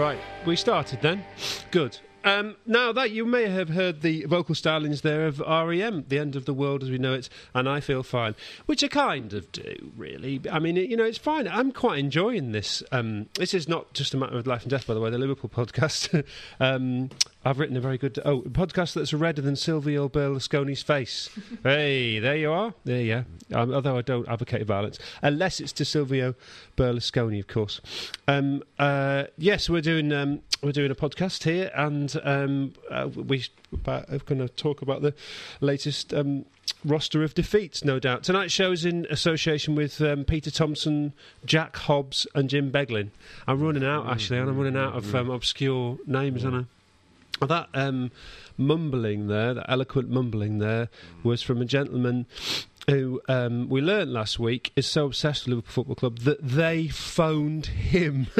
Right, we started then. Good. Um, now that you may have heard the vocal stylings there of REM, "The End of the World as We Know It," and I feel fine, which I kind of do, really. I mean, it, you know, it's fine. I'm quite enjoying this. Um, this is not just a matter of life and death, by the way. The Liverpool podcast. um, I've written a very good oh podcast that's redder than Silvio Berlusconi's face. hey, there you are. There you are. Um, although I don't advocate violence, unless it's to Silvio Berlusconi, of course. Um, uh, yes, we're doing um, we're doing a podcast here, and um, uh, we are going to talk about the latest. Um, roster of defeats, no doubt. Tonight's show is in association with um, Peter Thompson, Jack Hobbs, and Jim Beglin. I'm running out, actually, and I'm running out of um, obscure names, aren't I? That um, mumbling there, that eloquent mumbling there, was from a gentleman who um, we learned last week is so obsessed with Liverpool Football Club that they phoned him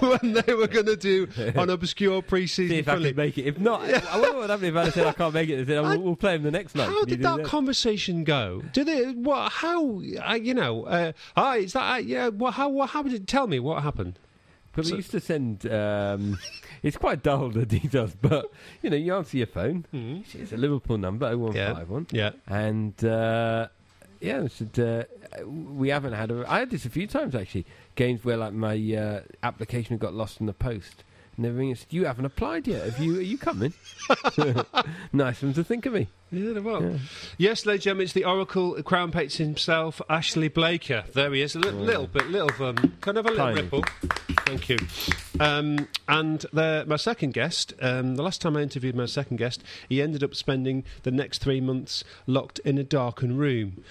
when they were going to do an obscure pre-season. See if I friendly. can make it. If not, I wonder what happened if I said I can't make it. Said, we'll, play him the next night. How did do that conversation go? Did it? What? How? Uh, you know? Uh, hi, is that? Uh, yeah. What? How? What? How did it? Tell me what happened. But So- we used to send. Um, it's quite dull the details, but you know, you answer your phone. It's a Liverpool number, 0151. Yeah. and uh, yeah, I said, uh, we haven't had. A, I had this a few times actually. Games where like my uh, application got lost in the post. And and said, "You haven't applied yet. Have you? Are you coming?" nice one to think of me. Yeah, well. Yes, ladies and gentlemen, it's the Oracle Crown Pates himself, Ashley Blaker. There he is, a li- little bit, little um, kind of a little Tiny. ripple. Thank you. Um, and the, my second guest, um, the last time I interviewed my second guest, he ended up spending the next three months locked in a darkened room.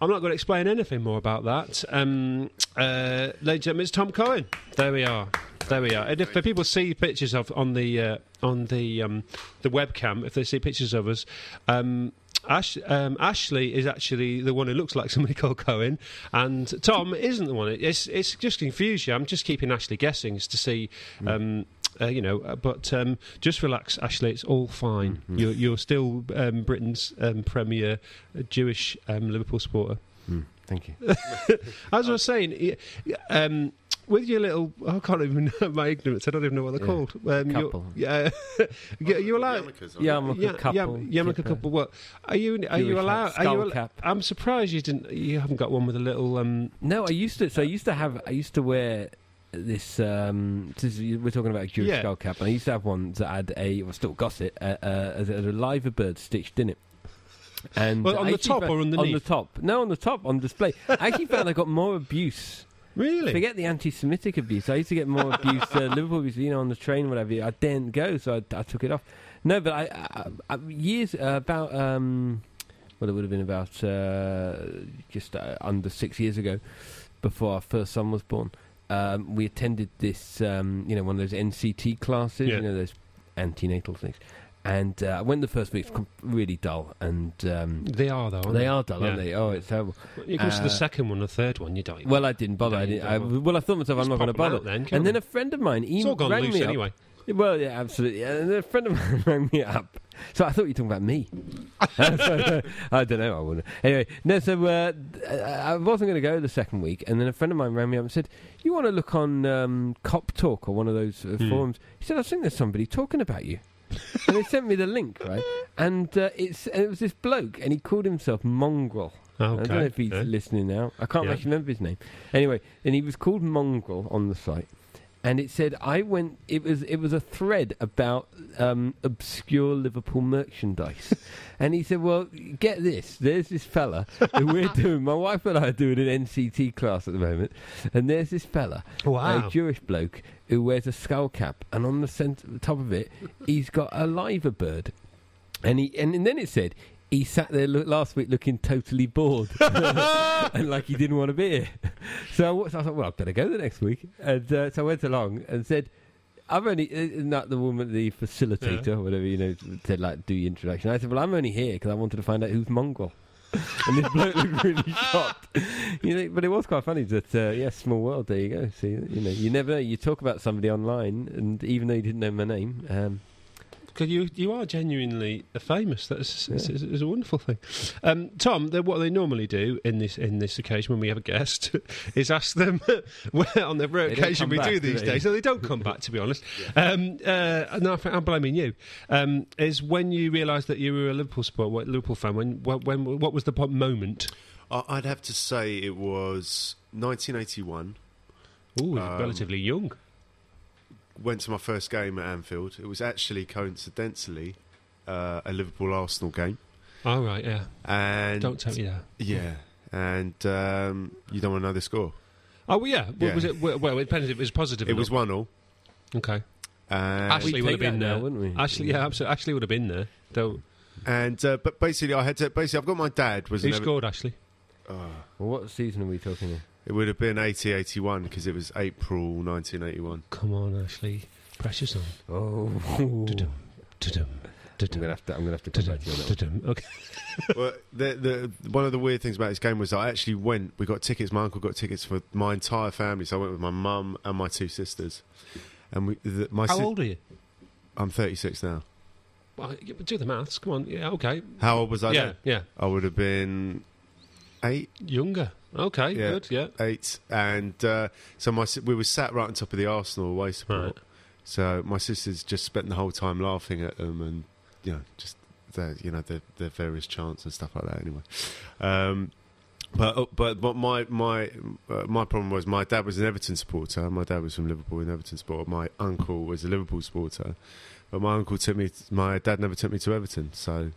I'm not going to explain anything more about that. Um, uh, ladies and gentlemen, it's Tom Cohen. There we are. There we are. And if people see pictures of on the uh, on the um, the webcam, if they see pictures of us, um, Ash, um, Ashley is actually the one who looks like somebody called Cohen, and Tom isn't the one. It's it's just confused you. I'm just keeping Ashley guessing as to see. Um, uh, you know, uh, but um, just relax, Ashley. It's all fine. You're, you're still um, Britain's um, premier uh, Jewish um, Liverpool supporter. Thank you. As I was saying, um, with your little, I can't even know my ignorance. I don't even know what they're Yeah. called. Um, you're- Couple. Yeah, you, you allowed. Yarmulkes, Yeah, they? I'm Yeah, a couple. yeah, Yarmulke kipper. couple. What are you? Are you allowed? Are you? al- cap. I'm surprised you didn't. You haven't got one with a little. Um, No, I used to. So I used to have. I used to wear this. Um, this is- we're talking about a Jewish Yeah. skull cap, and I used to have one that had a. Well, still got it. Uh, uh, as a, as a liver bird stitched in it. And Well, on I the top found- or On the underneath? top. No, on the top, on display. I actually found I got more abuse. Really? Forget the anti-Semitic abuse. I used to get more abuse, uh, Liverpool abuse. You know, on the train, or whatever. I didn't go, so I, I took it off. No, but I, I, I years uh, about. Um, well, it would have been about uh, just uh, under six years ago, before our first son was born. Um, we attended this, um, you know, one of those NCT classes, Yeah. you know, those antenatal things. And uh, I went the first week, really dull, and um, They are though. Aren't they are dull, aren't they? Oh, it's terrible. You to Uh, the second one, the third one, you don't. Well, I didn't bother. I didn't, I, well, I thought myself, I'm not going to bother. then, and then a friend of mine, he it's all gone rang loose me up. anyway. Well, yeah, absolutely. And a friend of mine rang me up. So I thought you were talking about me. I don't know. I wouldn't. Anyway, no. So uh, I wasn't going to go the second week, and then a friend of mine rang me up and said, "You want to look on um, Kop Talk or one of those uh, Hmm. forums?" He said, "I think there's somebody talking about you." And they sent me the link, right? And uh, it's and it was this bloke, and he called himself Mongrel. Okay. I don't know if he's listening now. I can't Yeah. actually remember his name. Anyway, and he was called Mongrel on the site, and it said I went. It was it was a thread about um, obscure Liverpool merchandise, and he said, "Well, get this. There's this fella who we're doing. My wife and I are doing an NCT class at the moment, and there's this fella, Wow. a Jewish bloke who wears a skull cap, and on the center, top of it, he's got a liver bird, and he and, and then it said." He sat there lo- last week looking totally bored and like he didn't want to be here. So I, so I thought, well, I better go the next week. And uh, so I went along and said, I've only, uh, not the woman, the facilitator, or whatever, you know, said, like, do your introduction. I said, well, I'm only here because I wanted to find out who's mongrel. and this bloke looked really shocked. You know, but it was quite funny that, uh, yeah, small world, there you go. See, you know, you never know. You talk about somebody online, and even though you didn't know my name, um, because you you are genuinely famous. That's it's, it's, it's a wonderful thing. Um, Tom, what they normally do in this in this occasion when we have a guest is ask them where on the rare They occasion we back, do do these they? days. So they don't come back, to be honest. Um, uh, no, I think I'm blaming you. Um, is when you realised that you were a Liverpool support, what Liverpool fan. When, when what was the moment? I- I'd have to say it was 1981. Ooh, Um, relatively young. Went to my first game at Anfield. It was actually coincidentally uh, a Liverpool Arsenal game, All right, yeah. and Don't tell me that. yeah, and um, you don't want to know the score. Oh well, yeah. Yeah. was it? Well, well, it depends if it was positive. It was one all. okay. And Ashley We'd would have been that now, there, wouldn't we? Ashley, yeah, absolutely. Ashley would have been there. Though, and uh, but basically, I had to basically. I've got my dad was who an Ever- scored? Ashley. Oh, Well, what season are we talking here? It would have been 80 81 because it was April 1981. Come on, Ashley. Precious on. Oh, Tudum, tudum, I'm gonna have to. I'm gonna have to come back to you on that. one. Okay. well, the, the, one of the weird things about this game was I actually went. We got tickets. My uncle got tickets for my entire family. So I went with my mum and my two sisters. And we, the, my How si- old are you? I'm 36 now. Well, yeah, do the maths. Come on. Yeah. Okay. How old was I yeah. then? Yeah. I would have been eight, Younger. Okay. Yeah. Good. Yeah. eight, and uh, so my we were sat right on top of the Arsenal away support. Right. So my sisters just spent the whole time laughing at them, and you know, just their you know their, their various chants and stuff like that. Anyway, um, but uh, but but my my uh, my problem was my dad was an Everton supporter. My dad was from Liverpool and Everton supporter. My uncle was a Liverpool supporter, but my uncle took me. My dad never took me to Everton. So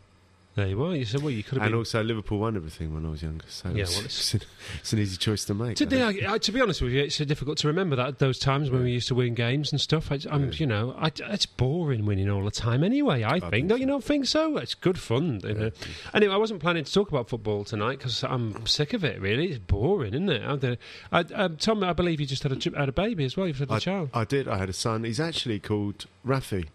There you are. You said, well, you could have and been. also Liverpool won everything when I was younger. So Yeah, it's, well, it's, an, it's an easy choice to make. I Today. I, I, to be honest with you, it's so difficult to remember that those times when we used to win games and stuff. I, I'm, Yeah. you know, I, it's boring winning all the time anyway. I, think, think don't so. you not think so? It's good fun. you know. Anyway, I wasn't planning to talk about football tonight because I'm sick of it. Really, it's boring, isn't it? I, don't- I, um, Tom, I believe you just had a had a baby as well. You've had a child. I did. I had a son. He's actually called Rafi.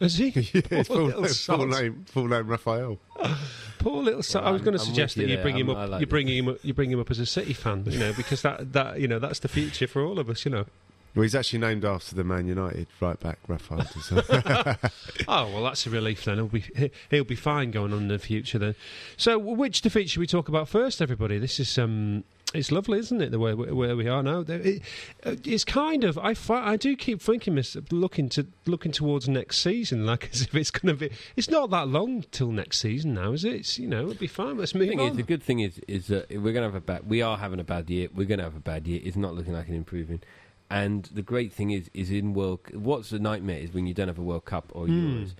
Is he? yeah, Poor full, little name, full name, full name, Raphael. Poor little. Well, I was going to I'm- I'm suggest that you you there. bring him I'm- up. Like you bring him. Up, you bring him up as a City fan, you know, because that that you know that's the future for all of us, you know. Well, he's actually named after the Man United right back, Raphael. Oh well, that's a relief then. He'll be he- he'll be fine going on in the future then. So, which defeat should we talk about first, everybody? This is um, it's lovely, isn't it? The way where we are now. It, uh, it's kind of I I do keep thinking, Miss, looking to looking towards next season, like as if it's going to be. It's not that long till next season now, is it? It's you know it'll be fine. Let's The move thing on. is, the good thing is, is that we're going to have a bad. We are having a bad year. We're going to have a bad year. It's not looking like an improving. And the great thing is, is in World. What's the nightmare is when you don't have a World Cup or Hmm. Euros.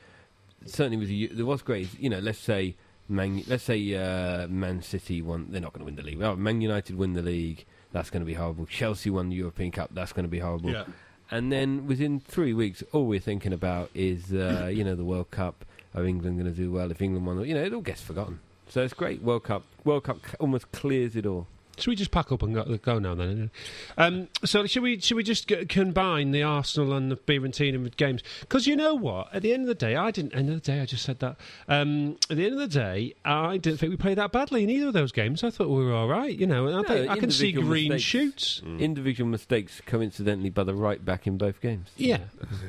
Certainly, with the, there was great. You know, let's say Man, let's say uh, Man City won. They're not going to win the league. Oh, Man United win the league. That's going to be horrible. Chelsea won the European Cup. That's going to be horrible. yeah. And then within three weeks, all we're thinking about is, uh, you know, the World Cup. Are England going to do well? If England won, you know, it all gets forgotten. So it's great. World Cup. World Cup almost clears it all. Should we just pack up and go, go now then? Um, so should we should we just combine the Arsenal and the Fiorentina games? Because you know what? At the end of the day, I didn't. End of the day, I just said that. Um, at the end of the day, I didn't think we played that badly in either of those games. I thought we were all right. You know, and I, No, think, I can see green mistakes. shoots. Individual mistakes, coincidentally, by the right back in both games. Yeah,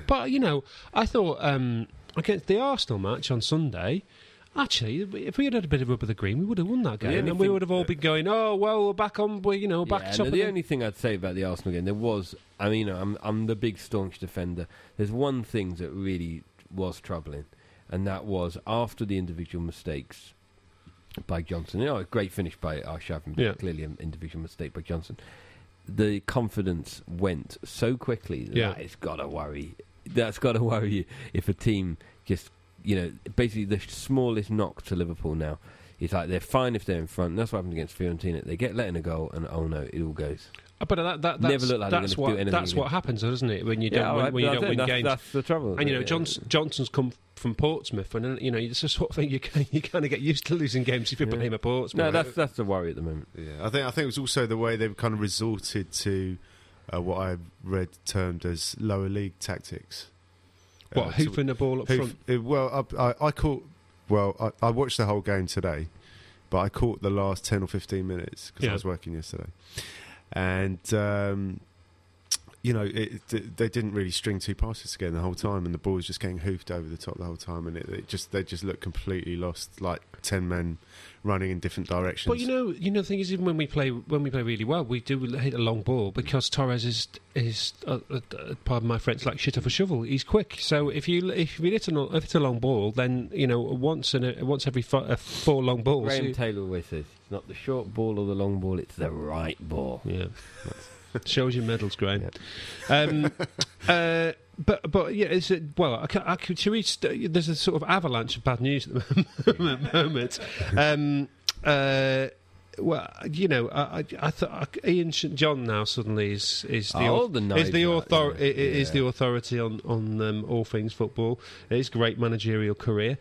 but you know, I thought um, against the Arsenal match on Sunday. Actually, if we had had a bit of rub of the green, we would have won that game, and we would have all been going, "Oh well, we're back on, we you know, back yeah, top." no, the only thing I'd say about the Arsenal game, there was, I mean, I'm, I'm the big staunch defender. There's one thing that really was troubling, and that was after the individual mistakes by Johnson. You know, a great finish by Arshavin, but Yeah. clearly an individual mistake by Johnson. The confidence went so quickly that Yeah. it's got to worry. That's got to worry you if a team just, you know, basically the smallest knock to Liverpool now. It's like they're fine if they're in front. That's what happened against Fiorentina. They get let in a goal, and oh no, it all goes. Uh, But that, that, Never that's, looked like they're that's gonna what do anything that's again. what happens, doesn't it? When you don't Yeah, win, right, when you don't win that's, games. That's the trouble. and you know, Yeah. Johnson, Johnson's come from Portsmouth, and you know, it's the sort of thing you can, you kind of get used to losing games if you Yeah. play him at Portsmouth. No, that's that's the worry at the moment. yeah, I think I think it was also the way they've kind of resorted to uh, what I read termed as lower league tactics. What Uh, hoofing the ball up Hoof- front. uh, well, I, I, I caught. Well, I, I watched the whole game today, but I caught the last ten or fifteen minutes because Yeah. I was working yesterday, and um, you know, it, it- they didn't really string two passes together the whole time, and the ball was just getting hoofed over the top the whole time, and it, it just they just looked completely lost, like ten men running in different directions. But you know, you know, the thing is, even when we play, when we play really well, we do hit a long ball because Torres is is, uh, uh, uh, pardon my French, like shit off a shovel. He's quick. So if you if you hit a if it's a long ball, then you know once in a, once every fo- uh, four long balls. Graham you- Taylor always says it's not the short ball or the long ball; it's the right ball. yeah, shows your medals, Graham. Yep. Um, uh, but but yeah, it's a, well. I, I could to reach. There's a sort of avalanche of bad news at the moment. Um, uh, well, you know, I, I, I thought Ian St John now suddenly is is the Oh, the is the Nigel, author yeah. is the Yeah. authority on on um, all things football. His great managerial career.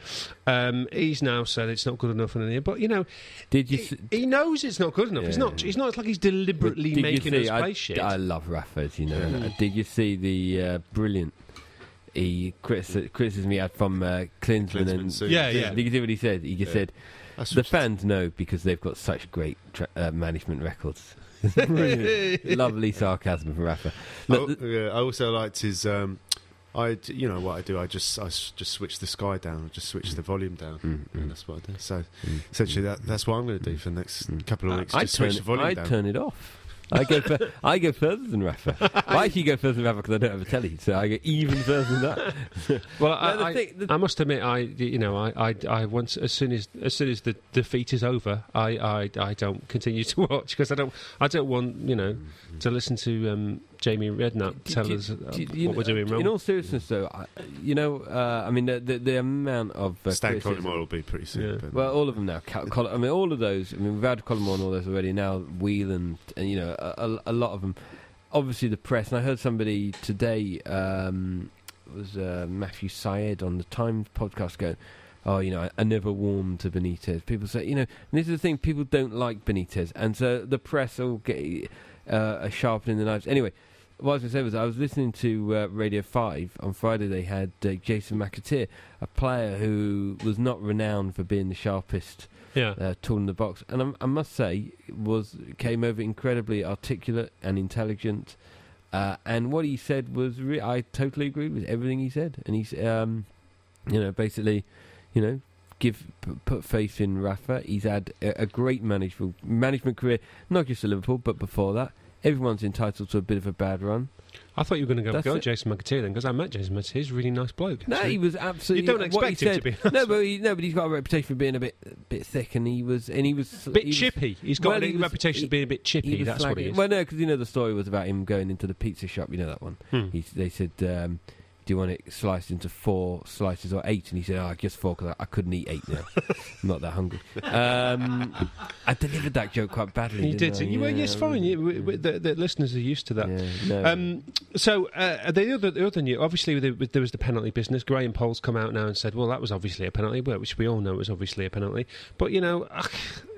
Um, he's now said it's not good enough in here, but you know, Did you? he, he knows it's not good enough. It's not. It's not like he's deliberately making see- us I, play shit. I love Rafa, you know. Mm. Uh, Did you see the uh, brilliant he criticism, he had from uh, and Yeah, yeah. Did you see what he said? He just Yeah. said the fans know because they've got such great tra- uh, management records. Lovely sarcasm from Rafa. Look, I, yeah, I also liked his. Um, I, you know what I do? I just, I just switch the sky down. I just switch the volume down, Mm, and mm, that's what I do. So mm, essentially, that that's what I'm going to do for the next Mm. couple of weeks. I Just switch turn, the volume I down. turn it off. I go, I go further than Rafa. I actually go further than Rafa because I don't have a telly, so I go even further than that. Well, I, I, thing- the- I must admit, I you know, I, I, I once as soon as as soon as the defeat is over, I, I, I don't continue to watch because I don't I don't want you know to listen to um, Jamie Redknapp Do- tell do- us uh, do- what you we're doing wrong. In all seriousness, though, I, you know, uh, I mean, the, the, the amount of uh, Stan criticism- Collymore will be pretty soon. Yeah. Well, all of them now. Col- Col- I mean, all of those. I mean, we've had Collymore and all those already. Now Whelan, and you know, a, a, a lot of them. Obviously, the press. And I heard somebody today um, it was uh, Matthew Syed on the Times podcast going. Oh, you know, I, I never warmed to Benitez. People say, you know, and this is the thing: people don't like Benitez, and so the press all get uh, are sharpening the knives. Anyway, what I was going to say was I was listening to uh, Radio Five on Friday. They had uh, Jason McAteer, a player who was not renowned for being the sharpest yeah, uh, tool in the box, and I, I must say was came over incredibly articulate and intelligent. Uh, and what he said was, re- I totally agree with everything he said. And he's, um, you know, basically, you know, give p- put faith in Rafa. He's had a, a great management management career, not just at Liverpool, but before that. Everyone's entitled to a bit of a bad run. I thought you were going to go That's go it. Jason McAteer then because I met Jason McAteer. He's a really nice bloke. No, actually. he was absolutely. you don't expect him said, to be No, but he, no, but he's got a reputation for being a bit, bit thick, and he was, and he was a bit he was- chippy. He's got well, a he reputation of being a bit chippy. was That's what he is. Well, no, because you know the story was about him going into the pizza shop. You know that one. Hmm. He, they said, um, "Do you want it sliced into four slices or eight? And he said, "Oh, just four because I, I couldn't eat eight now. I'm not that hungry." Um, I delivered that joke quite badly. You didn't did. I? You, well, Yeah, fine. yeah. You, we, we, the, the listeners are used to that. Yeah, no. Um, so uh, the other the other new, obviously there, there was the penalty business. Graham Poll's come out now and said, "Well, that was obviously a penalty," which we all know was obviously a penalty. But you know,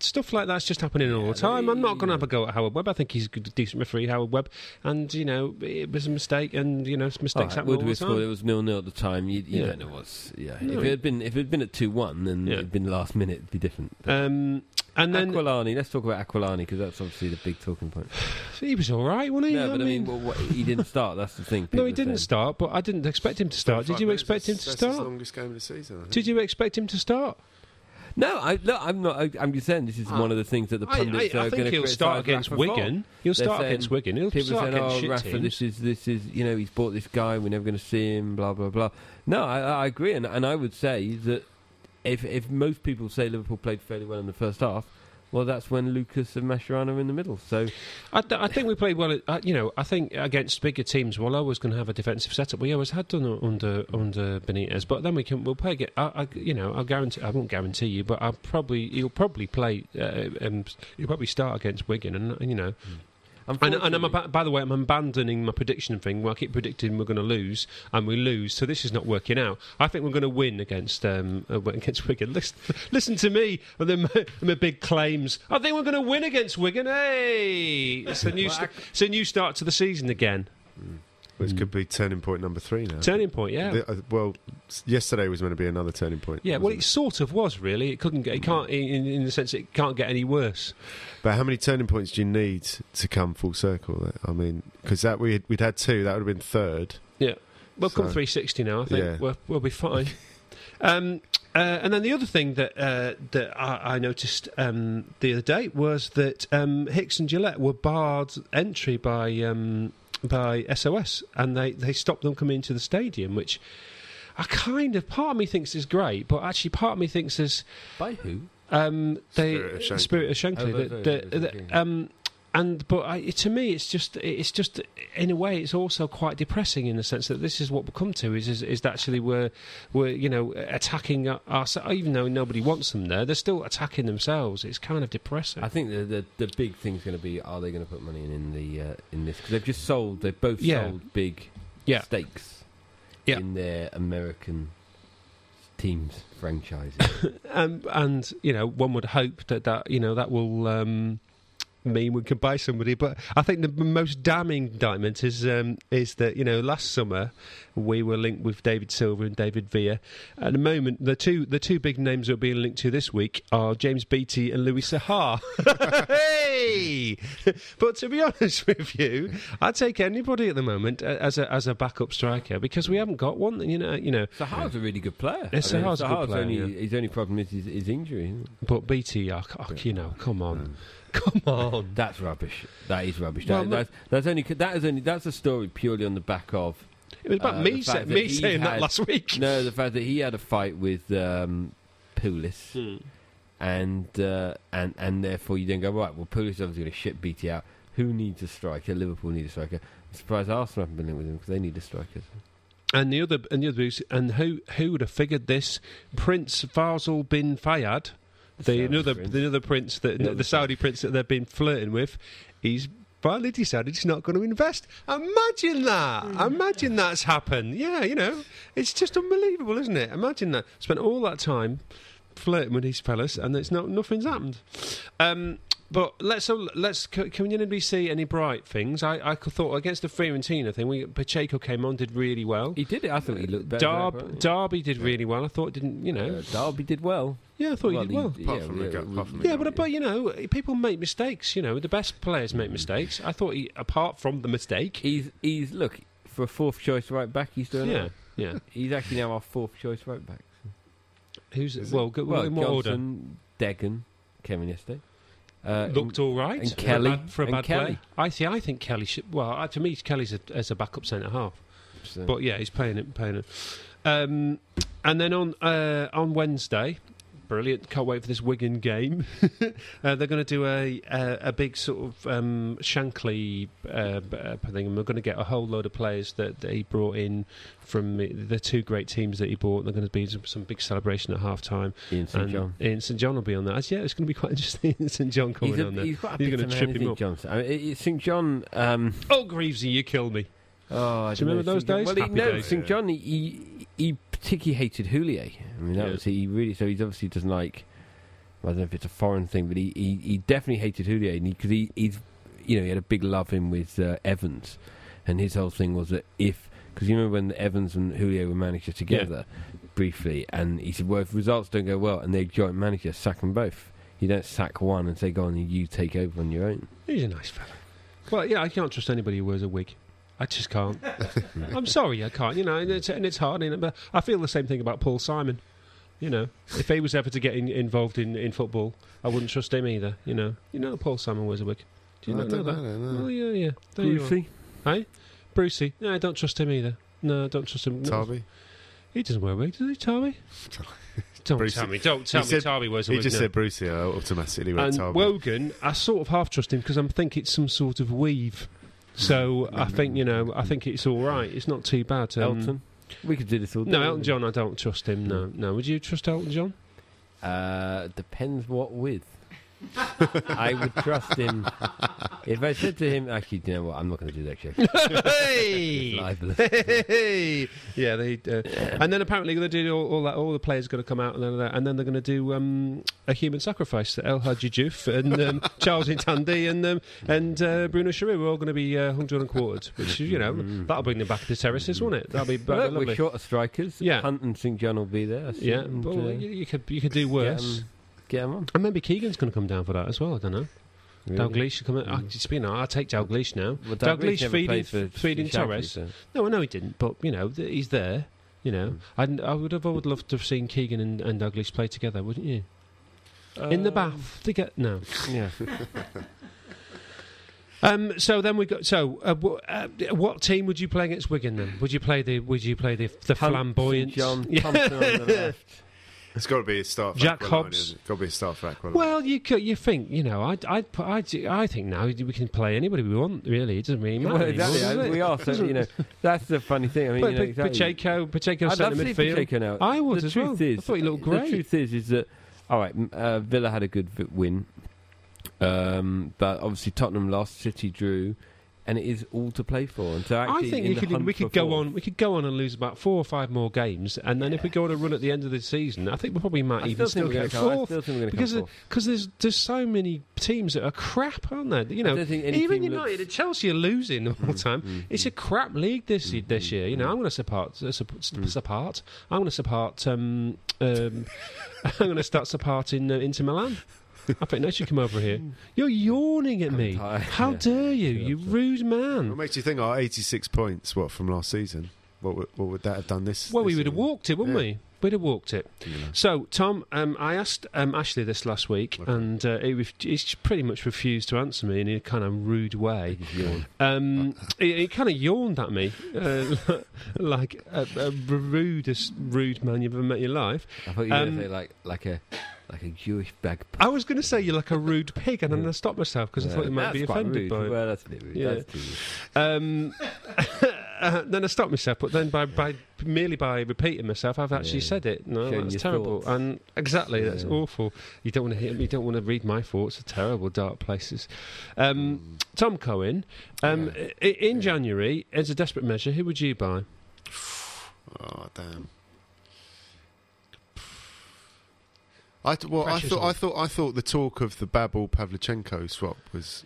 stuff like that's just happening all the time. I'm not going to have a go at Howard Webb. I think he's a good, decent referee, Howard Webb, and you know it was a mistake, and you know mistakes All right, happen all the scored? It was nil nil at the time. You, you Yeah. don't know what's. Yeah, No, if it- it had been if it had been at two one, then Yeah. it'd been last minute. It'd be different. Um, and then Aquilani. Let's talk about Aquilani because that's obviously the big talking point. he was all right, wasn't he? No, but I mean, well, what, he didn't start. That's the thing. no, he didn't saying. start, but I didn't expect him to start. Did you expect him to that's his start? longest game of the season. Did you expect him to start? No, I, look, I'm not. I, I'm just saying this is Ah. one of the things that the I, pundits I, I are going to he'll start against Wigan. He'll They're start saying- against Wigan. He'll People start saying, against "Oh, shit Rafa, teams. this is this is you know he's bought this guy. We're never going to see him." Blah blah blah. No, I, I agree, and, and I would say that if if most people say Liverpool played fairly well in the first half, well, that's when Lucas and Mascherano are in the middle. So I, th- I think we played well. Uh, you know, I think against bigger teams, we're always going to have a defensive setup. We always had done under under Benitez, but then we can we'll play. I, I, you know, I'll guarantee. I won't guarantee you, but I'll probably you'll probably play. Uh, um, you'll probably start against Wigan, and you know. And, and I'm by the way, I'm abandoning my prediction thing where I keep predicting we're going to lose and we lose. So this is not working out. I think we're going to win against um, uh, against Wigan. Listen, listen to me and my big claims. I think we're going to win against Wigan. Hey, it's a new Well, st- it's a new start to the season again. Which Mm. could be turning point number three now. Turning point, yeah. The- uh, well, s- yesterday was meant to be another turning point. yeah, well, wasn't it sort of was really. It couldn't get. It can't, in, in the sense, it can't get any worse. But how many turning points do you need to come full circle? I mean, because that we we'd had two, that would have been third. Yeah. We'll come So- 360 now. I think Yeah. we'll, we'll be fine. um, uh, and then the other thing that uh, that I, I noticed um, the other day was that um, Hicks and Gillett were barred entry by um, by SOS, and they, they stopped them coming into the stadium, which. I kind of part of me thinks is great, but actually part of me thinks is By who? um, they Spirit of Shankly. Spirit of Shankly. Oh, that- that- that- um, and but I, to me, it's just it's just in a way, it's also quite depressing in the sense that this is what we come to is is, is that actually we're we're you know attacking us even though nobody wants them there, they're still attacking themselves. It's kind of depressing. I think the the, the big thing's going to be: Are they going to put money in, in the uh, in this? Because they've just sold. They've both Yeah. sold big Yeah. stakes Yeah. in their American teams franchises. um, and you know, one would hope that that you know that will um, mean we could buy somebody. But I think the most damning indictment is um, is that you know last summer we were linked with David Silva and David Villa. At the moment, the two the two big names we're being linked to this week are James Beattie and Louis Saha. hey, but to be honest with you, I'd take anybody at the moment uh, as a as a backup striker because we haven't got one. You know, you know. Saha's a really good player. Yeah, Saha's a good player, only yeah. his only problem is his, his injury. But Beattie, oh, oh, you know, come on, come on. That's rubbish. That is rubbish. That, that's, that's only that is only that's a story purely on the back of It was about Uh, me, the say, that me saying that last week. no the fact that he had a fight with um, Pulis. Hmm. and uh, and and therefore you then go right. Well, Pulis is obviously going to shit Beattie out. Who needs a striker? Liverpool need a striker. I'm surprised Arsenal haven't been in with him because they need a striker. And the other, and the other, and who who would have figured this? Prince Faisal bin Fayed, the Saudi another prince. the other prince that The the, Saudi prince that they've been flirting with, he's finally decided he's not going to invest. Imagine that! Hmm. Imagine that's happened. Yeah, you know, it's just unbelievable, isn't it? Imagine that. Spent all that time flirting with these fellas, and it's not nothing's happened. Um, but let's so let's can can anybody see any bright things? I, I thought against the Fiorentina thing, we Pacheco came on, did really well. He did it. I thought he looked better. Darb, Darby did really well. I thought it didn't, you know. Uh, Darby did well. yeah, I thought well, he did well. Apart from the yeah, go- we- apart from the Yeah, goal, but but you know, people make mistakes. You know, the best players make mistakes. I thought he, apart from the mistake, He's he's look for a fourth choice right back. He's doing yeah, it. yeah. He's actually now our fourth choice right back. Who's Is well, go, Well, in? Johnson, Degen, Kevin yesterday. Uh, Looked all right and for a Kelly, bad- for a bad Kelly. play. I see. I think Kelly should. Well, uh, to me, Kelly's a, as a backup centre half. so- But yeah, he's playing it, playing it. Um, and then on uh, on Wednesday, brilliant! Can't wait for this Wigan game. uh, they're going to do a, a a big sort of um, Shankly uh, uh, thing, and we're going to get a whole load of players that, that he brought in from the, two great teams that he bought. They're going to be some, some big celebration at half time. Ian St John. Ian St John will be on that. Yeah, it's going to be quite interesting. St John coming He's, a, on there. he's got a He's gonna trip him up. I mean, it- it- St John. Um, Oh, Greavesy, you kill me. oh, I Do you remember those St. Days? Well, he, no. St John. He, he he particularly hated Houllier. I mean, that Yeah. was he really. So he's obviously doesn't like. I don't know if it's a foreign thing, but he, he, he definitely hated Houllier because he, he's you know he had a big love in with uh, Evans, and his whole thing was that if because you remember when Evans and Houllier were managers together briefly, and he said, well, if results don't go well and they're joint manager, sack them both. You don't sack one and say, go on, you take over on your own. He's a nice fella. Well, yeah, I can't trust anybody who wears a wig. I just can't. I'm sorry, I can't. You know, and it's, and it's hard. innit? But I feel the same thing about Paul Simon. You know, if he was ever to get in, involved in, in football, I wouldn't trust him either. You know, you know, Paul Simon wears a wig. Do you I not know that? know, no. Oh yeah, yeah. There you. Brucey? Hey, Brucey. No, I don't trust him either. No, I don't trust him. No. He doesn't wear a wig, does he, Tommy? don't Brucey. tell me. Don't tell He me said- Tarby wears a He just no. said Brucey, I automatically went And Tarby. Wogan, I sort of half trust him because I'm thinking it's some sort of weave. So I think you know, I think it's all right. It's not too bad. Um, Elton? We could do this all day. No, Elton John. I don't trust him. No, no. Would you trust Elton John? Uh, depends what with. I would trust him. If I said to him, actually, you know what? I'm not going to do that joke. hey! Hey! yeah, they uh, and then apparently they're going to do all, all that. All the players going to come out and then, and then they're going to do um, a human sacrifice. El Hadji Diouf and um, Charles Itandje and um, and uh, Bruno are all going to be uh, hung, and quartered. Which you know that'll bring them back to the terraces, won't it? That'll be that'll Look, we're lovely. short of strikers. Yeah. Hunt and St John will be there. I Yeah, and, but uh, you, you could you could do worse. Get 'em on. And maybe Keegan's going to come down for that as well. I don't know. Really? Dalglish should come. In. Oh, speaking of, I'll take Dalglish now. Well, Dalglish never feeding, for feeding Shankly, Torres. so- No, I know he didn't, but you know th- he's there. You know, I'd, I would have. I would love to have seen Keegan and, and Douglas play together, wouldn't you? In the Um, bath to get no. Yeah. Um, so then we got. So uh, w- uh, what team would you play against Wigan then? Would you play the? Would you play the the Hunt, flamboyant? John Thompson on the left. It's got to be a start. For Jack Aquilani, Hobbs. isn't it? Got to be a start for Aquilani. Well, you could, you think you know I'd I'd I'd, I think now we can play anybody we want. Really, it doesn't really matter. Well, exactly. does. We are. So, you know, that's the funny thing. I mean, But, you know, but exactly. Pacheco, Pacheco I'd centre love to see midfield. Pacheco now. I would the as truth well. Is, I thought he looked great. The truth is, is that all right. Uh, Villa had a good win, um, but obviously Tottenham lost, City drew, and it is all to play for. And so actually, I think you could, we could go on. We could go on and lose about four or five more games, and then if we go on a run at the end of the season, I think we probably might I even still get gonna come- I fourth. still think we're Because. Because there's there's so many teams that are crap, aren't there? You know, don't think any even United looks- and Chelsea are losing all the time. mm, It's a crap league this Mm, this mm, year. You know, mm. I'm going to support uh, support, Mm. support. I'm going to support. Um, um, I'm going to start supporting uh, Inter Milan. I think they should come over here. You're yawning at me. tired, How yeah. dare you, Yeah, you rude man. what makes you think our 86 points, what, from last season? What, would- what would that have done this Well, we this would have season? walked it, wouldn't Yeah. we? We'd have walked it. You know. So, Tom, um, I asked um, Ashley this last week, Okay. and uh, he, ref- he's pretty much refused to answer me in a kind of rude way. Um, he, he kind of yawned at me, uh, like a, a rudest rude man you've ever met in your life. I thought you were Um, say like like a like a Jewish bag. I was going to say you're like a rude pig, and then I stopped myself because I thought you might be offended rude. by it. Well, that's a bit rude. Yeah. That's rude. Um, uh, then I stopped myself, but then by, by merely by repeating myself, I've actually Yeah. said it. No, Showing that's terrible. thoughts. And exactly, that's Yeah. awful. You don't want to hear. You don't want to read my thoughts. They're terrible, dark places. Um, Tom Cohen. Um, Yeah. i- In January, as a desperate measure, who would you buy? Oh damn! I th- well, I thought on. I thought I thought the talk of the Babel Pavlyuchenko swap was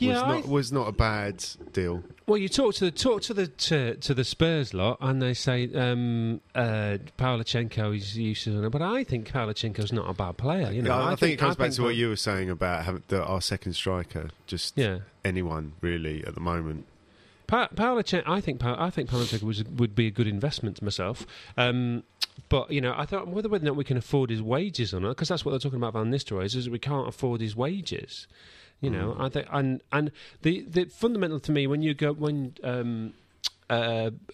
was I not was not a bad deal. Well, you talk to the talk to the to, to the Spurs lot, and they say um, uh, Pavlyuchenko is useless, but I think Pavlyuchenko's not a bad player. You know, Yeah, I, think, it comes I back to what you were saying about the, our second striker. Just Yeah, anyone really at the moment. pa- Pavlyuchenko. I think pa- I think was would be a good investment to myself. Um, but you know, I thought whether or not we can afford his wages or not, because that's what they're talking about Van Nistelrooy is, is we can't afford his wages. You know, I think, and and the the fundamental to me when you go when um,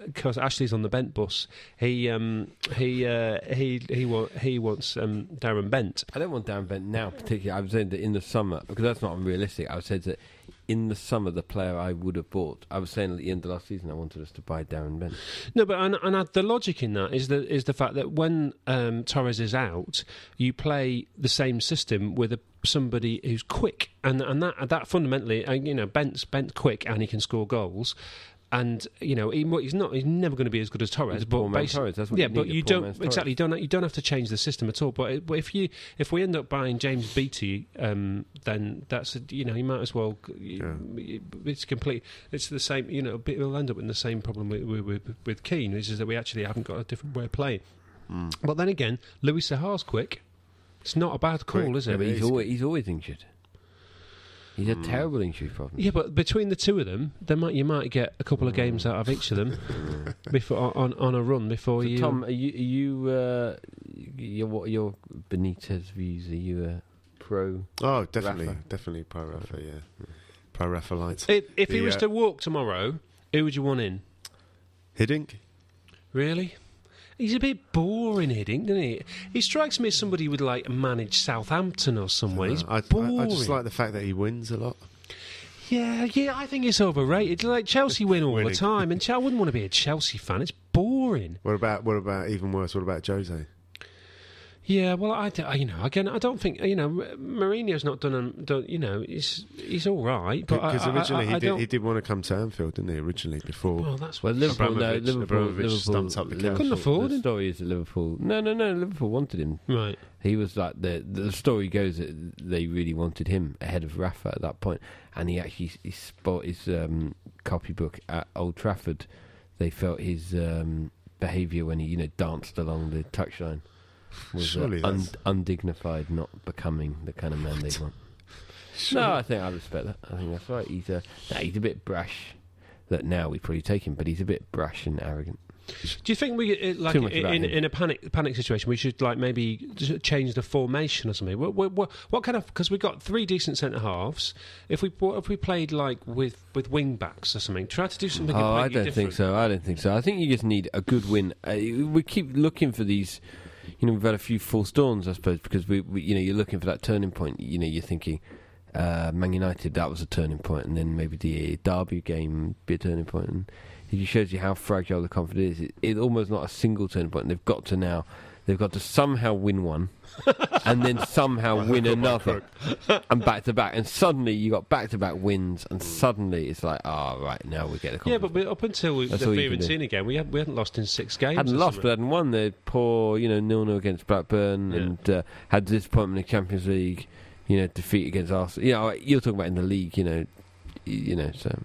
because Ashley's on the Bent bus, he um, he uh, he he wa- he wants um, Darren Bent. I don't want Darren Bent now, particularly. I was saying that in the summer, because that's not unrealistic. I was saying that in the summer, the player I would have bought. I was saying at the end of last season, I wanted us to buy Darren Bent. No, but and, and the logic in that is the is the fact that when um, Torres is out, you play the same system with a, somebody who's quick, and and that that fundamentally, uh, you know, Bent's Bent quick and he can score goals. And you know he, he's not. He's never going to be as good as Torres. He's but poor Torres, that's what yeah, you but need, you don't exactly. You don't. You don't have to change the system at all. But, but if you if we end up buying James Beattie, um, then that's a, you know you might as well. Yeah. It's complete. It's the same. You know, we'll end up in the same problem with with, with, with Keane, which is that we actually haven't got a different way of playing. Mm. But then again, Louis Saha's quick. It's not a bad call, Quick, is Yeah, it? but he's he's- always, he's always injured. He's a terrible injury problem. Yeah, but between the two of them, they might you might get a couple of games out of each of them before on on a run before So you. Tom, are you, are you uh, your what are your Benitez views? Are you a pro? Oh, definitely, Rafa. definitely pro Rafa. Yeah, pro Rafa lights. if if he was uh, to walk tomorrow, who would you want in? Hiddink. Really? He's a bit boring, Hiddink, doesn't he? He strikes me as somebody who would like manage Southampton or somewhere. He's Uh, I, boring. I, I just like the fact that he wins a lot. Yeah, yeah, I think it's overrated. Like Chelsea win all the time, and I wouldn't want to be a Chelsea fan. It's boring. What about what about even worse? What about Jose? Yeah, well, I, d- I- you know, again, I don't think you know Mourinho's not done. Um, done you know, he's he's all right, but Because originally I, I he, did, he did want to come to Anfield, didn't he? Originally, before. well, that's Well, Liverpool, no, Abramovich- Liverpool, Abramovich Liverpool, stumped up the cash. Liverpool- Couldn't afford The him. story is that Liverpool. No, no, no. Liverpool wanted him. right. He was like the the story goes that they really wanted him ahead of Rafa at that point, and he actually he bought his um, copybook at Old Trafford. They felt his um, behaviour when he you know danced along the touchline was uh, Surely un- undignified, not becoming the kind of man they want. No, I think I respect that. I think that's right. He's a nah, he's a bit brash. That now we probably take him, but he's a bit brash and arrogant. Do you think we like Too in, in a panic panic situation we should like maybe change the formation or something? What, what, what, what kind of because we've got three decent centre halves. If we what if we played like with with wing backs or something? Try to do something. Oh, I don't different. think so. I don't think so. I think you just need a good win. Uh, we keep looking for these. You know, we've had a few false dawns, I suppose, because we, we you know, you're looking for that turning point. You know, you're thinking, uh, Man United, that was a turning point, and then maybe the Derby game be a turning point. And it just shows you how fragile the confidence is. It, it's almost not a single turning point. And they've got to now, they've got to somehow win one, and then somehow win another, and back to back. And suddenly you got back to back wins, and suddenly it's like, oh right, now we get the Yeah, but we, up until we, That's the all you can do. Fiorentina game, we, had, we hadn't lost in six games. hadn't lost, but hadn't won. They poor, you know, nil nil against Blackburn, Yeah. and uh, had disappointment in the Champions League. You know, defeat against Arsenal. You know, you're talking about in the league. You know, you know. So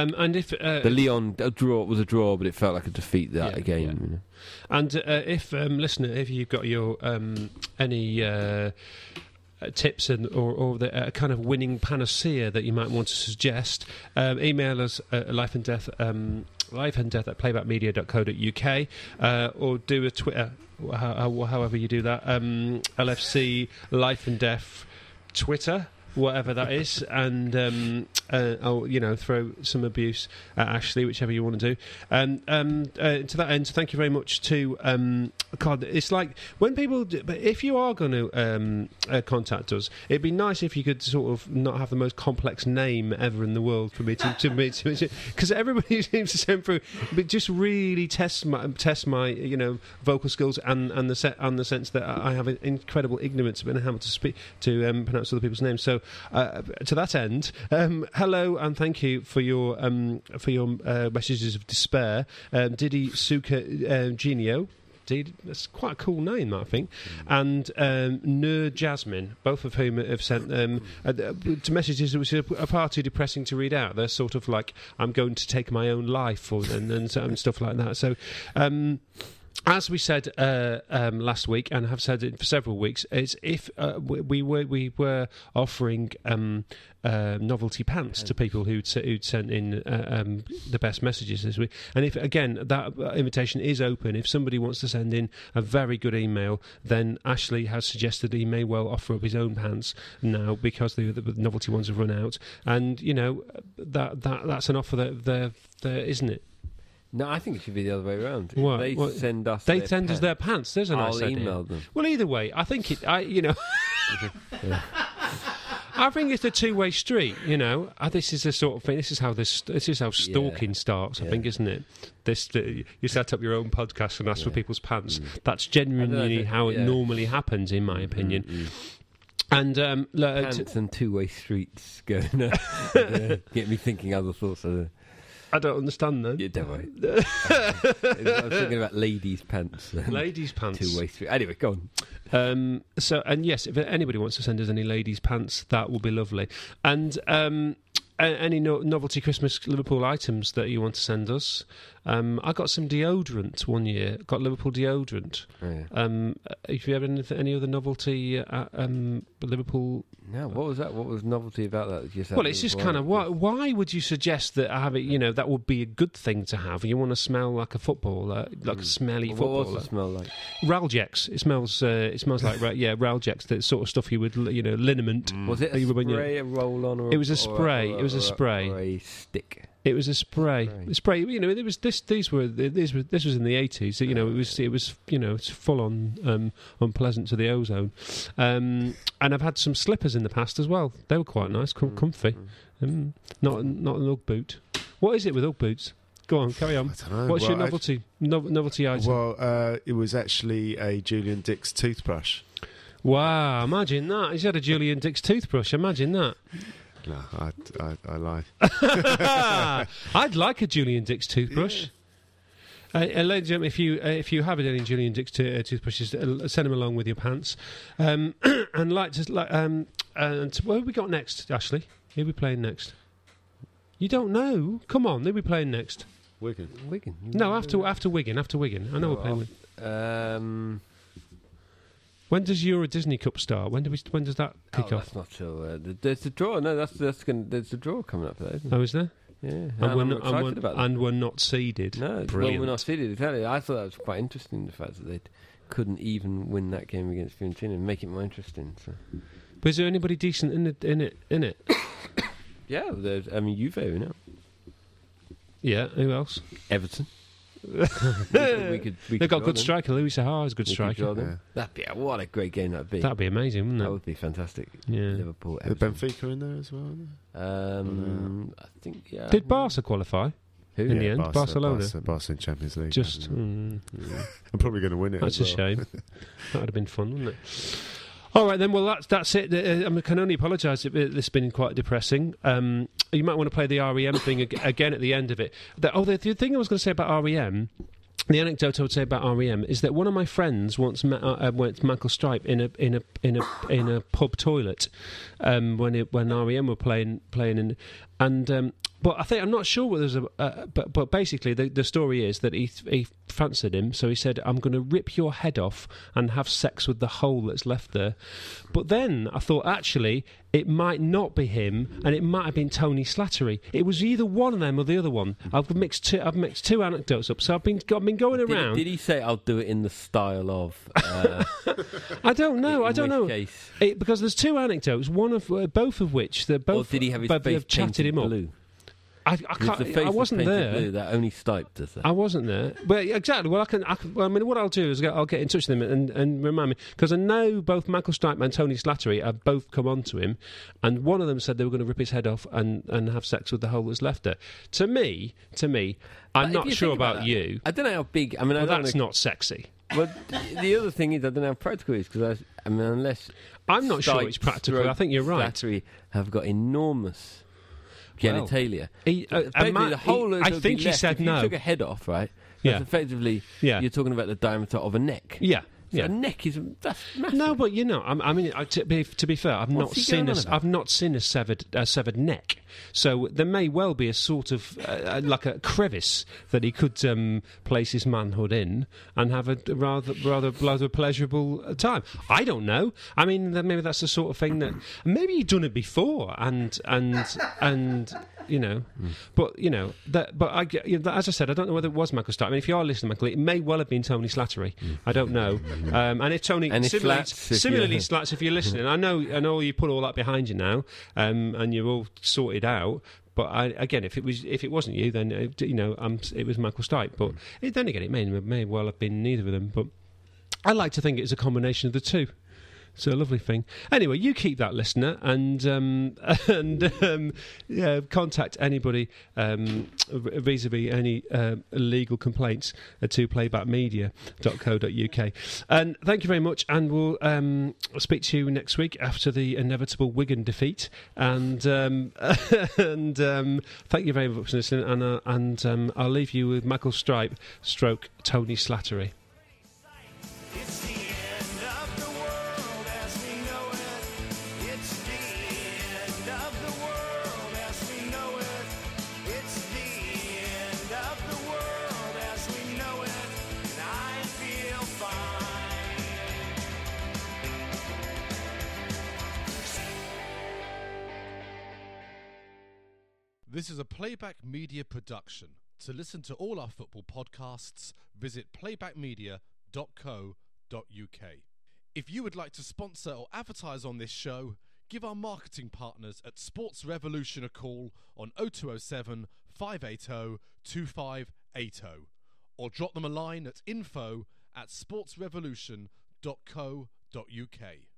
Um, and if uh, the Lyon draw was a draw, but it felt like a defeat that Yeah, game. yeah. You know. And uh, if um, listener, if you've got your um, any uh, uh, tips and or, or the uh, kind of winning panacea that you might want to suggest, um, email us at life and death. Um, Life and death at playbackmedia.co.uk uh, or do a Twitter, how, how, however you do that. Um, LFC Life and Death Twitter, whatever that is, and um, uh, I'll you know throw some abuse at Ashley, whichever you want to do. And um, uh, to that end, thank you very much to um, God. It's like when people, do, but if you are going to um, uh, contact us, it'd be nice if you could sort of not have the most complex name ever in the world for me to to me because everybody seems to send through, but just really test my test my you know vocal skills and and the set and the sense that I have incredible ignorance about how to speak to um, pronounce other people's names. So uh, to that end, um, hello and thank you for your um, for your uh, messages of despair, um, Didi Suka uh, Genio. Did that's quite a cool name, I think. And um, Nur Jasmine, both of whom have sent um, uh, uh, to messages which are, far too depressing to read out. They're sort of like I'm going to take my own life, or and, and, and stuff like that. So. Um, as we said uh, um, last week, and have said it for several weeks, is if uh, we, we were we were offering um, uh, novelty pants to people who'd, who'd sent in uh, um, the best messages this week, and if again that uh, invitation is open, if somebody wants to send in a very good email, then Ashley has suggested he may well offer up his own pants now because the, the novelty ones have run out, and you know that that that's an offer that there there isn't it. No, I think it should be the other way around. What? They What? send us. They their send us pants, their pants. There's a nice I'll idea. email them. Well, either way, I think it. I you know. I think it's a two-way street. You know, Uh, this is the sort of thing. This is how this. This is how stalking starts. I Yeah. think, isn't it? This you set up your own podcast and ask for people's pants. Mm. That's genuinely know if it- how it normally happens, in my opinion. Mm, mm. And um, look, uh, t- Pants and two-way streets going. get me thinking other thoughts. Uh, I don't understand that. yeah, don't worry. I was thinking about ladies' pants. Ladies' pants. Two-way through. Anyway, go on. Um, so, and yes, if anybody wants to send us any ladies' pants, that will be lovely. And um, any no- novelty Christmas Liverpool items that you want to send us. Um, I got some deodorant one year. Got Liverpool deodorant. Oh, yeah. Um, if you have any, any other novelty uh, um, Liverpool, No, what was that? What was novelty about that? Well, it's just kind of why, why would you suggest that I have it? You know, that would be a good thing to have. You want to smell like a footballer, like a smelly What footballer. was the smell like? Ralgex. It smells. Uh, it smells like yeah, Ralgex. The sort of stuff you would you know liniment. Was it a you- spray, a roll on, or It was a spray, it was a spray. or a stick? It was a spray. Spray. Spray. You know, it was this. These were these were this was in the eighties. You know, it was it was you know it's full on um, unpleasant to the ozone. Um, and I've had some slippers in the past as well. They were quite nice, com- comfy. mm. Um, not not an UGG boot. What is it with UGG boots? Go on, carry on. I don't know. What's your Well, I- novelty no, novelty item? Well, uh, it was actually a Julian Dicks toothbrush. wow, imagine that. He's had a Julian Dicks toothbrush. Imagine that. No, I, I, I lie. I'd like a Julian Dicks toothbrush. Uh, uh, ladies and gentlemen, if you uh, if you have any Julian Dicks to, uh, toothbrushes, uh, send them along with your pants. Um, and like to like um, and what have we got next, Ashley? Who are we playing next? You don't know? Come on, who are we playing next? Wigan. Wigan. No, after after Wigan, after Wigan. I know we're Oh, playing. With... Um, When does Euro Disney Cup start? When do we? When does that kick oh, off? that's not sure. Uh, th- there's a draw. No, that's that's gonna, there's a draw coming up there. Isn't Oh, is there? Yeah, And, we're I'm not, and, we're, about that. and we're not seeded. No, well, Brilliant. we're not seeded. Exactly. I thought that was quite interesting. The fact that they couldn't even win that game against Fiorentina and make it more interesting. So. But is there anybody decent in it? In it? In it? Yeah, there's. I mean, Juve, you know, Yeah. Who else? Everton. We could. We could we They've could got draw good them. striker. Louis Saha is a good We could striker. draw them. Yeah. That'd be what a great game that'd be. That'd be amazing, wouldn't that it? would be fantastic. Yeah. Liverpool. Is Everton. Benfica in there as well? isn't Um, I think. Yeah. Did Barca qualify? Who? In the end, Barca, Barcelona. Barca, Barca in Champions League. Just. Mm. mm, I'm probably going to win it. that's a well. shame. that would have been fun, wouldn't it? All right then. Well, that's that's it. Uh, I can only apologise if this has been quite depressing. Um, you might want to play the REM thing again at the end of it. The, oh, the, the thing I was going to say about REM. The anecdote I would say about REM is that one of my friends once met, uh, uh, went Michael Stipe in a in a in a in a pub toilet um, when it, when REM were playing playing in, and um, but I think I'm not sure what there's a uh, but but basically the the story is that he he fancied him, so he said I'm going to rip your head off and have sex with the hole that's left there. But then I thought actually it might not be him, and it might have been Tony Slattery. It was either one of them or the other one. I've mixed two. I've mixed two anecdotes up. So I've been I've been going Did, around. did he say I'll do it in the style of? Uh, I don't know. I don't know. It, because there's two anecdotes, one of uh, both of which they're or both. did he have his face have chatted him up. I, I can't. I was wasn't there. Blue, that only Stipe does that. I wasn't there. But exactly. Well, I can. I can well, I mean, what I'll do is I'll get in touch with them and, and remind me because I know both Michael Stipe and Tony Slattery have both come on to him, and one of them said they were going to rip his head off and, and have sex with the hole that's left there. To me, to me, I'm not sure about about, you. I don't know how big. I mean, I don't that's know. not sexy. But the other thing is, I don't know how practical it is because I, I mean, unless I'm not sure it's practical. I think you're right. Slattery have got enormous Well, genitalia. He, uh, Basically, the whole he- I think he left, said no. took a head off, right? Yeah. Effectively, Yeah. you're talking about the diameter of a neck. Yeah. Yeah. a neck is that's massive. No, but you know, I'm, I mean, I, to, be, to be fair, I've What's not seen a, on s- about? I've not seen a severed a severed neck. So there may well be a sort of uh, like a crevice that he could um, place his manhood in and have a rather rather rather pleasurable uh, time. I don't know. I mean, maybe that's the sort of thing that maybe he'd done it before and and and you know, Hmm. but you know that. But I, you know, as I said, I don't know whether it was Michael Stipe. I mean, if you are listening, Michael, it may well have been Tony Slattery. I don't know. Um, and if Tony And similarly, Slats, if similarly you're- Slats, if you're listening, I know, I know you put all that behind you now, um, and you're all sorted out. But I, again, if it was if it wasn't you, then uh, you know um, it was Michael Stipe. But it, then again, it may may well have been neither of them. But I like to think it's a combination of the two. It's a lovely thing. Anyway, you keep that listener and um, and um, yeah, contact anybody um, vis a vis any uh, legal complaints to playbackmedia.co.uk. And thank you very much. And we'll um, speak to you next week after the inevitable Wigan defeat. And um, and um, thank you very much for listening. And uh, and um, I'll leave you with Michael Stipe, stroke Tony Slattery. This is a Playback Media production. To listen to all our football podcasts, visit playbackmedia.co.uk. If you would like to sponsor or advertise on this show, give our marketing partners at Sports Revolution a call on 0207 580 2580 or drop them a line at info at sportsrevolution.co.uk.